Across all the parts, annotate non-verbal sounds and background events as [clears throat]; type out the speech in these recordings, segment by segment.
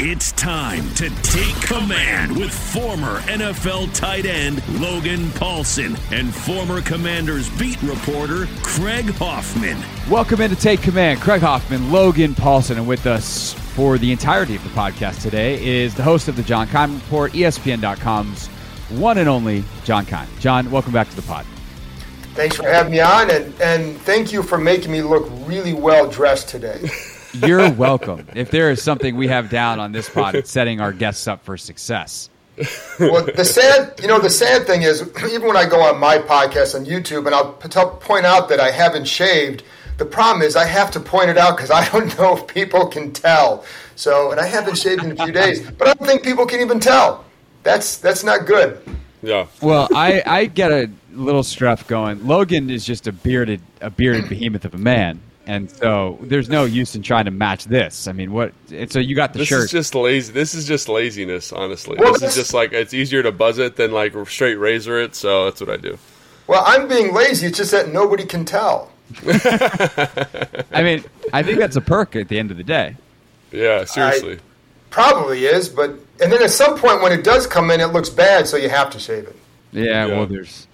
It's time to take command with former NFL tight end Logan Paulson and former Commanders beat reporter Craig Hoffman. Welcome in to Take Command. Craig Hoffman, Logan Paulson, and with us for the entirety of the podcast today is the host of the John Keim Report, ESPN.com's one and only John Keim. John, welcome back to the pod. Thanks for having me on, and, and thank you for making me look really well dressed today. [laughs] You're welcome. If there is something we have down on this pod, it's setting our guests up for success. well, the sad, you know, the sad thing is, [clears throat] even when I go on my podcast on YouTube and I'll point out that I haven't shaved, the problem is I have to point it out because I don't [laughs] know if people can tell. So, and I haven't shaved in a few days, but I don't think people can even tell. That's that's not good. Yeah. Well, I I get a little stress going. Logan is just a bearded a bearded behemoth of a man. And so there's no use in trying to match this. I mean, what? And so you got the this shirt. This is just lazy. This is just laziness, honestly. Well, this is just like it's easier to buzz it than like straight razor it. So that's what I do. Well, I'm being lazy. It's just that nobody can tell. [laughs] I mean, I think that's a perk at the end of the day. Yeah, seriously. I, probably is, but and then at some point when it does come in, it looks bad, so you have to shave it. Yeah, yeah. well, there's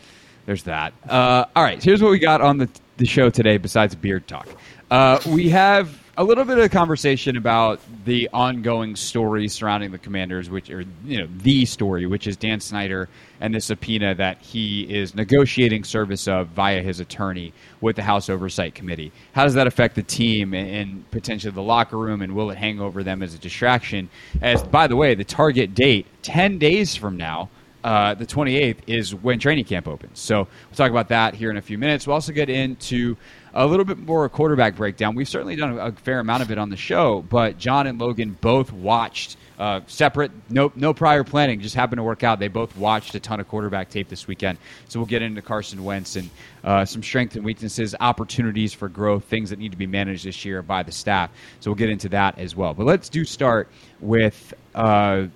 there's that. Uh, all right, here's what we got on the the show today. Besides beard talk, uh, we have a little bit of a conversation about the ongoing story surrounding the commanders, which are you know the story, which is Dan Snyder and the subpoena that he is negotiating service of via his attorney with the House Oversight Committee. How does that affect the team and potentially the locker room, and will it hang over them as a distraction? As by the way, the target date ten days from now. Uh, the 28th is when training camp opens. So we'll talk about that here in a few minutes. We'll also get into a little bit more quarterback breakdown. We've certainly done a fair amount of it on the show, but John and Logan both watched uh, separate, no no prior planning, just happened to work out. They both watched a ton of quarterback tape this weekend, so we'll get into Carson Wentz and uh, some strengths and weaknesses, opportunities for growth, things that need to be managed this year by the staff. So we'll get into that as well. But let's do start with. Uh,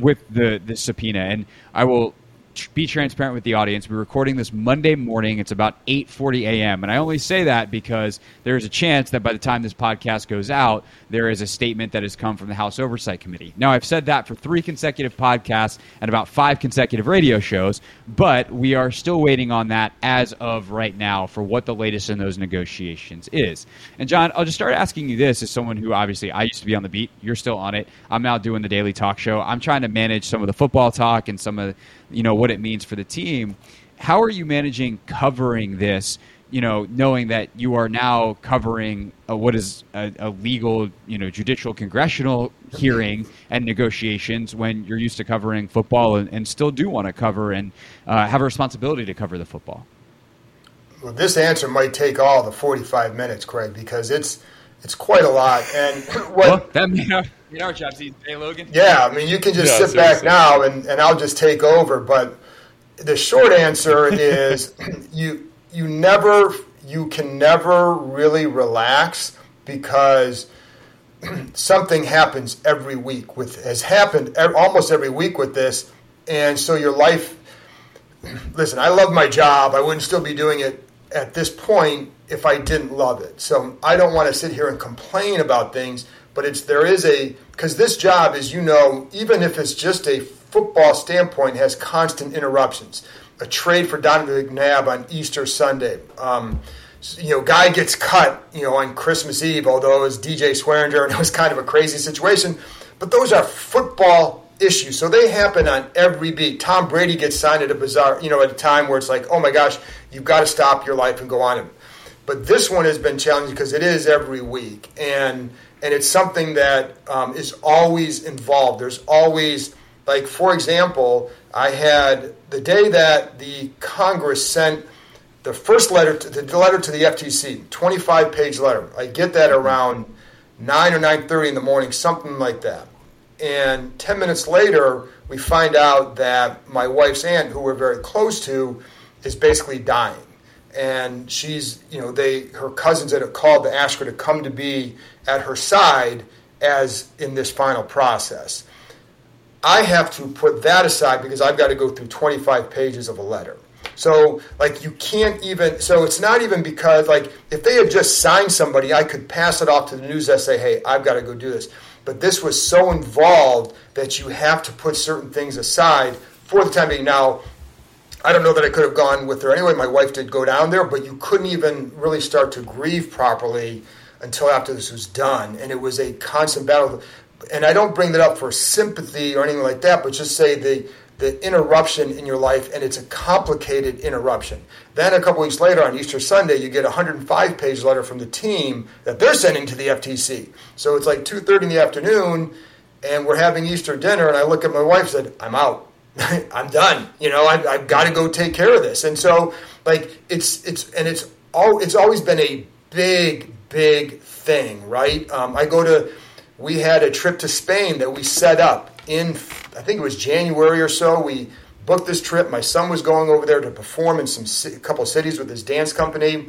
with the, the subpoena, and I will be transparent with the audience. We're recording this Monday morning. It's about 8:40 a.m. and I only say that because there's a chance that by the time this podcast goes out, there is a statement that has come from the House Oversight Committee. Now, I've said that for 3 consecutive podcasts and about 5 consecutive radio shows, but we are still waiting on that as of right now for what the latest in those negotiations is. And John, I'll just start asking you this as someone who obviously I used to be on the beat, you're still on it. I'm now doing the daily talk show. I'm trying to manage some of the football talk and some of you know what it means for the team. How are you managing covering this? You know, knowing that you are now covering a, what is a, a, legal, you know, judicial congressional hearing and negotiations when you're used to covering football and, and still do want to cover and uh, have a responsibility to cover the football. Well, this answer might take all the 45 minutes, Craig, because it's it's quite a lot. And [laughs] what, well, that may not, in our jobs these eh, days, Logan. Yeah, I mean, you can just yeah, sit seriously. back now and, and I'll just take over. But the short answer [laughs] is you you never you can never really relax because [clears throat] something happens every week with has happened almost every week with this, and so your life. [clears throat] Listen, I love my job. I wouldn't still be doing it at this point if I didn't love it. So I don't want to sit here and complain about things, but it's there is a because this job, as you know, even if it's just a football standpoint, has constant interruptions. A trade for Donovan McNabb on Easter Sunday. Um, you know, guy gets cut, you know, on Christmas Eve, although it was DJ Swearinger and [laughs] it was kind of a crazy situation. But those are football issues. So they happen on every beat. Tom Brady gets signed at a bizarre, you know, at a time where it's like, oh my gosh, you've got to stop your life and go on him. But this one has been challenging because it is every week, and and it's something that um, is always involved. There's always like, for example, I had the day that the Congress sent the first letter, to, the letter to the FTC, 25 page letter. I get that around nine or nine thirty in the morning, something like that. And 10 minutes later, we find out that my wife's aunt, who we're very close to, is basically dying. And she's, you know, they her cousins had called to ask her to come to be at her side as in this final process. I have to put that aside because I've got to go through 25 pages of a letter. So, like, you can't even, so it's not even because, like, if they had just signed somebody, I could pass it off to the news and say, hey, I've got to go do this. But this was so involved that you have to put certain things aside for the time being. Now, I don't know that I could have gone with her anyway. My wife did go down there, but you couldn't even really start to grieve properly until after this was done. And it was a constant battle. And I don't bring that up for sympathy or anything like that, but just say the the interruption in your life, and it's a complicated interruption. Then a couple weeks later on Easter Sunday, you get a 105 page letter from the team that they're sending to the FTC. So it's like 2:30 in the afternoon, and we're having Easter dinner, and I look at my wife and said, "I'm out. [laughs] I'm done. You know, I've, I've got to go take care of this." And so, like, it's it's and it's all it's always been a big big thing, right? Um, I go to. We had a trip to Spain that we set up in, I think it was January or so. We booked this trip. My son was going over there to perform in some a couple cities with his dance company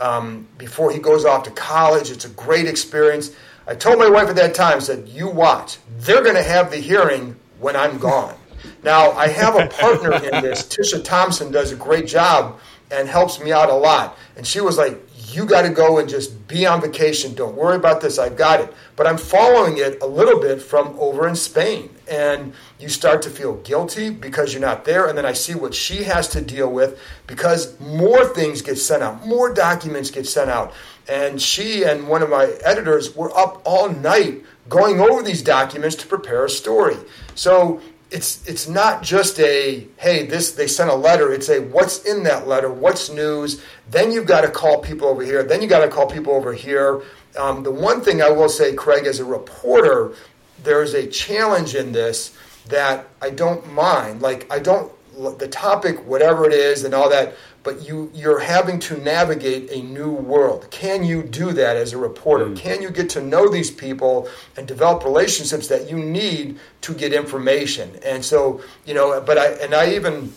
um, before he goes off to college. It's a great experience. I told my wife at that time, said, "You watch. They're going to have the hearing when I'm [laughs] gone." Now I have a partner in this. [laughs] Tisha Thompson does a great job and helps me out a lot. And she was like, you got to go and just be on vacation. Don't worry about this. I've got it. But I'm following it a little bit from over in Spain. And you start to feel guilty because you're not there. And then I see what she has to deal with because more things get sent out, more documents get sent out. And she and one of my editors were up all night going over these documents to prepare a story. So it's it's not just a hey this they sent a letter. It's a what's in that letter? What's news? Then you've got to call people over here. Then you got to call people over here. Um, the one thing i will say craig as a reporter there's a challenge in this that i don't mind. Like i don't the topic whatever it is and all that but you you're having to navigate a new world. Can you do that as a reporter? Mm. Can you get to know these people and develop relationships that you need to get information? And so, you know, but I and I even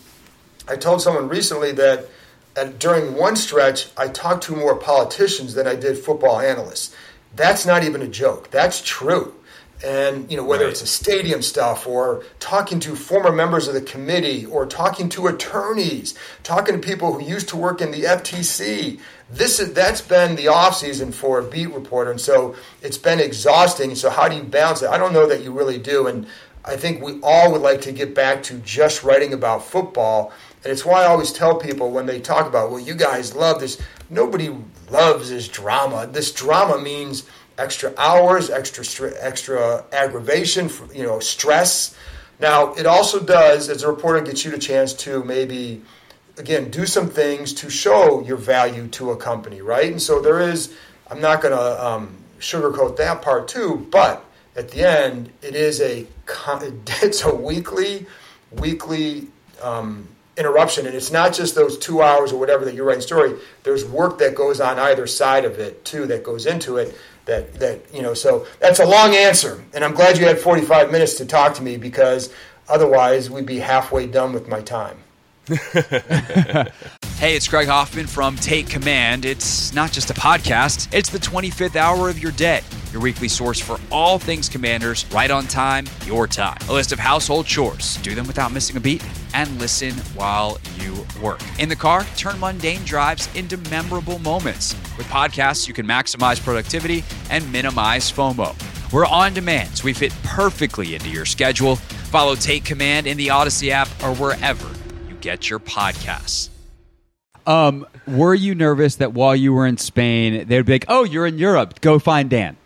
I told someone recently that and during one stretch I talked to more politicians than I did football analysts. That's not even a joke. That's true and you know whether right. it's a stadium stuff or talking to former members of the committee or talking to attorneys talking to people who used to work in the ftc this is that's been the off season for a beat reporter. And so it's been exhausting. So how do you balance it? I don't know that you really do. And i think we all would like to get back to just writing about football. And it's why i always tell people when they talk about well you guys love this. Nobody loves this drama. This drama means extra hours, extra extra aggravation, you know, stress. Now, it also does, as a reporter, get you the chance to maybe, again, do some things to show your value to a company, right? And so there is, I'm not going to um, sugarcoat that part too, but at the end, it is a, [laughs] it's a weekly, weekly um, interruption. And it's not just those two hours or whatever that you're writing story. There's work that goes on either side of it too that goes into it that that you know so that's a long answer and i'm glad you had 45 minutes to talk to me because otherwise we'd be halfway done with my time. [laughs] Hey it's craig hoffman from take command. It's not just a podcast it's the 25th hour of your day your weekly source for all things commanders right on time your time a list of household chores do them without missing a beat and listen while you work. In the car, turn mundane drives into memorable moments. With podcasts, you can maximize productivity and minimize FOMO. We're on demand, so we fit perfectly into your schedule. Follow Take Command in the Audacy app or wherever you get your podcasts. Um, were you nervous that while you were in Spain, they'd be like, "Oh, you're in Europe. Go find Dan."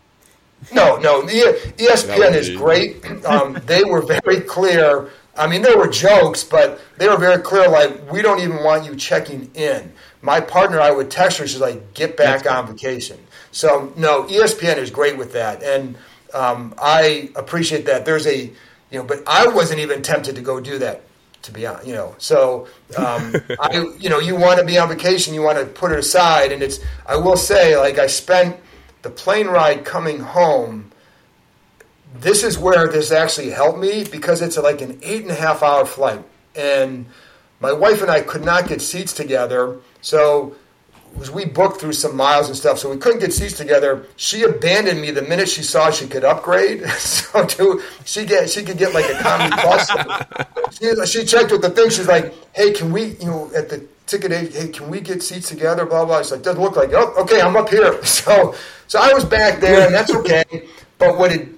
No, no. [laughs] ESPN is great. Um, they were very clear. I mean, there were jokes, but they were very clear. Like, we don't even want you checking in. My partner, I would text her. She's like, "Get back on vacation." So, no, ESPN is great with that, and um, I appreciate that. There's a, you know, but I wasn't even tempted to go do that to be on, you know. So, um, [laughs] I, you know, you want to be on vacation, you want to put it aside, and it's. I will say, like, I spent the plane ride coming home. This is where this actually helped me because it's like an eight and a half hour flight, and my wife and I could not get seats together. So we booked through some miles and stuff, so we couldn't get seats together. She abandoned me the minute she saw she could upgrade. [laughs] so to, she get she could get like a economy plus. [laughs] she, she checked with the thing. She's like, "Hey, can we, you know, at the ticket, hey, can we get seats together?" Blah blah. She's like, "Doesn't look like it." Oh, okay, I'm up here. [laughs] So so I was back there, and that's okay. [laughs] but what it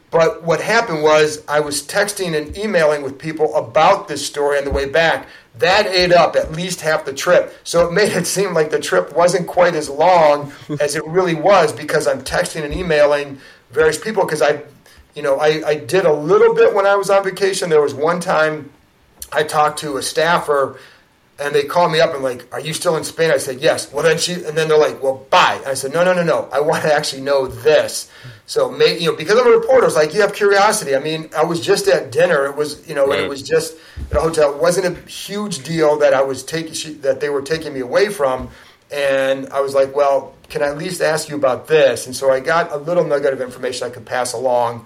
[laughs] but what happened was I was texting and emailing with people about this story on the way back. That ate up at least half the trip. So it made it seem like the trip wasn't quite as long as it really was because I'm texting and emailing various people because I, you know, I, I did a little bit when I was on vacation. There was one time I talked to a staffer and they called me up and like, "Are you still in Spain?" I said, "Yes." Well, then she and then they're like, "Well, bye." And I said, "No, no, no, no. I want to actually know this." So, may, you know, because I'm a reporter, it's like you have curiosity. I mean, I was just at dinner. It was, you know, right. it was just at a hotel. It wasn't a huge deal that I was taking that they were taking me away from. And I was like, well, can I at least ask you about this? And so I got a little nugget of information I could pass along,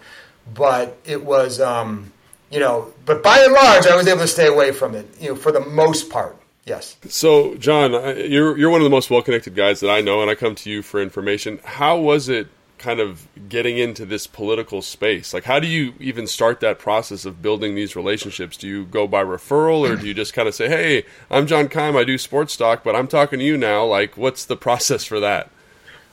but it was, um, you know, but by and large, I was able to stay away from it, you know, for the most part. Yes. So, John, you're you're one of the most well connected guys that I know, and I come to you for information. How was it kind of getting into this political space? Like, how do you even start that process of building these relationships? Do you go by referral, or do you just kind of say, "Hey, I'm John Keim. I do sports talk, but I'm talking to you now." Like, what's the process for that?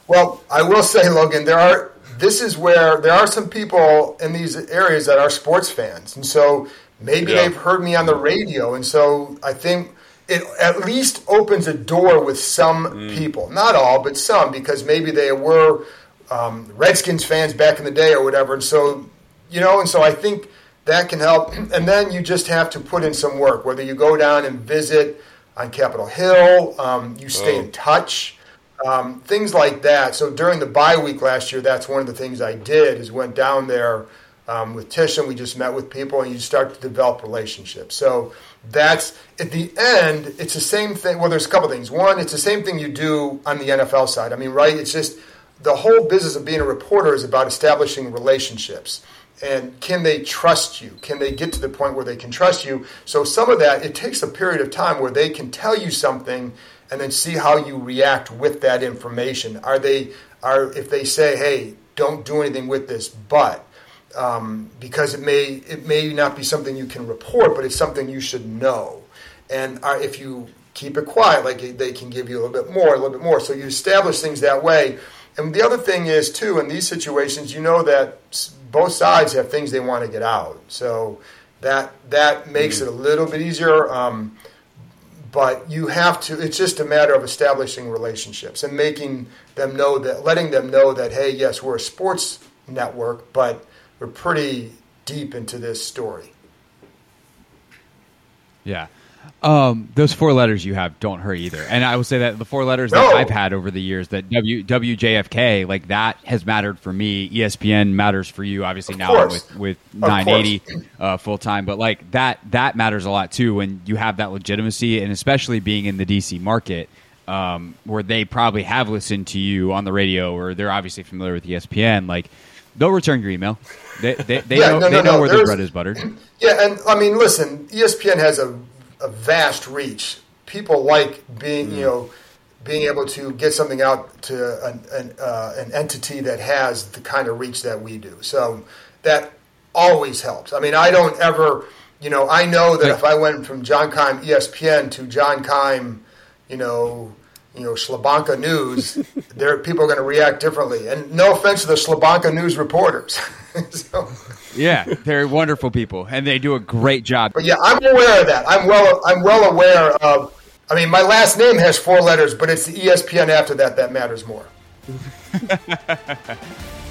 Well, I will say, Logan, there are. This is where there are some people in these areas that are sports fans, and so maybe yeah. they've heard me on the radio, and so I think it at least opens a door with some mm. people, not all, but some, because maybe they were um, Redskins fans back in the day or whatever. And so, you know, and so I think that can help. [clears throat] And then you just have to put in some work, whether you go down and visit on Capitol Hill, um, you stay oh. in touch. Um, things like that. So during the bye week last year, that's one of the things I did is went down there um, with Tish and we just met with people and you start to develop relationships. So that's at the end, it's the same thing. Well, there's a couple things. One, it's the same thing you do on the NFL side. I mean, right? It's just the whole business of being a reporter is about establishing relationships. And can they trust you? Can they get to the point where they can trust you? So, some of that, it takes a period of time where they can tell you something and then see how you react with that information. Are they, are, if they say, hey, don't do anything with this, but, um, because it may it may not be something you can report, but it's something you should know. And uh, if you keep it quiet, like they can give you a little bit more, a little bit more. So you establish things that way. And the other thing is too, in these situations, you know that both sides have things they want to get out. So that that makes mm-hmm. it a little bit easier. Um, but you have to. It's just a matter of establishing relationships and making them know that, letting them know that, hey, yes, we're a sports network, but we're pretty deep into this story. Yeah. Um, those four letters you have don't hurt either, and I will say that the four letters no. that I've had over the years, that W WJFK, like that has mattered for me. ESPN matters for you, obviously of now course. with with 980 uh, full time, but like that that matters a lot too when you have that legitimacy, and especially being in the DC market, um, where they probably have listened to you on the radio, or they're obviously familiar with ESPN, like they'll return your email. They they, they yeah, know, no, no, they know no. where There's, the bread is buttered. Yeah, and I mean, listen, ESPN has a, a vast reach. People like being, mm. you know, being able to get something out to an an, uh, an entity that has the kind of reach that we do. So that always helps. I mean, I don't ever, you know, I know that if I went from John Keim ESPN to John Keim, you know you know, Schlabanka News, [laughs] there people are going to react differently. And no offense to the Schlabanka News reporters. [laughs] so. Yeah, they're wonderful people, and they do a great job. But yeah, I'm aware of that. I'm well. I'm well aware of. I mean, my last name has four letters, but it's the ESPN after that that matters more. [laughs]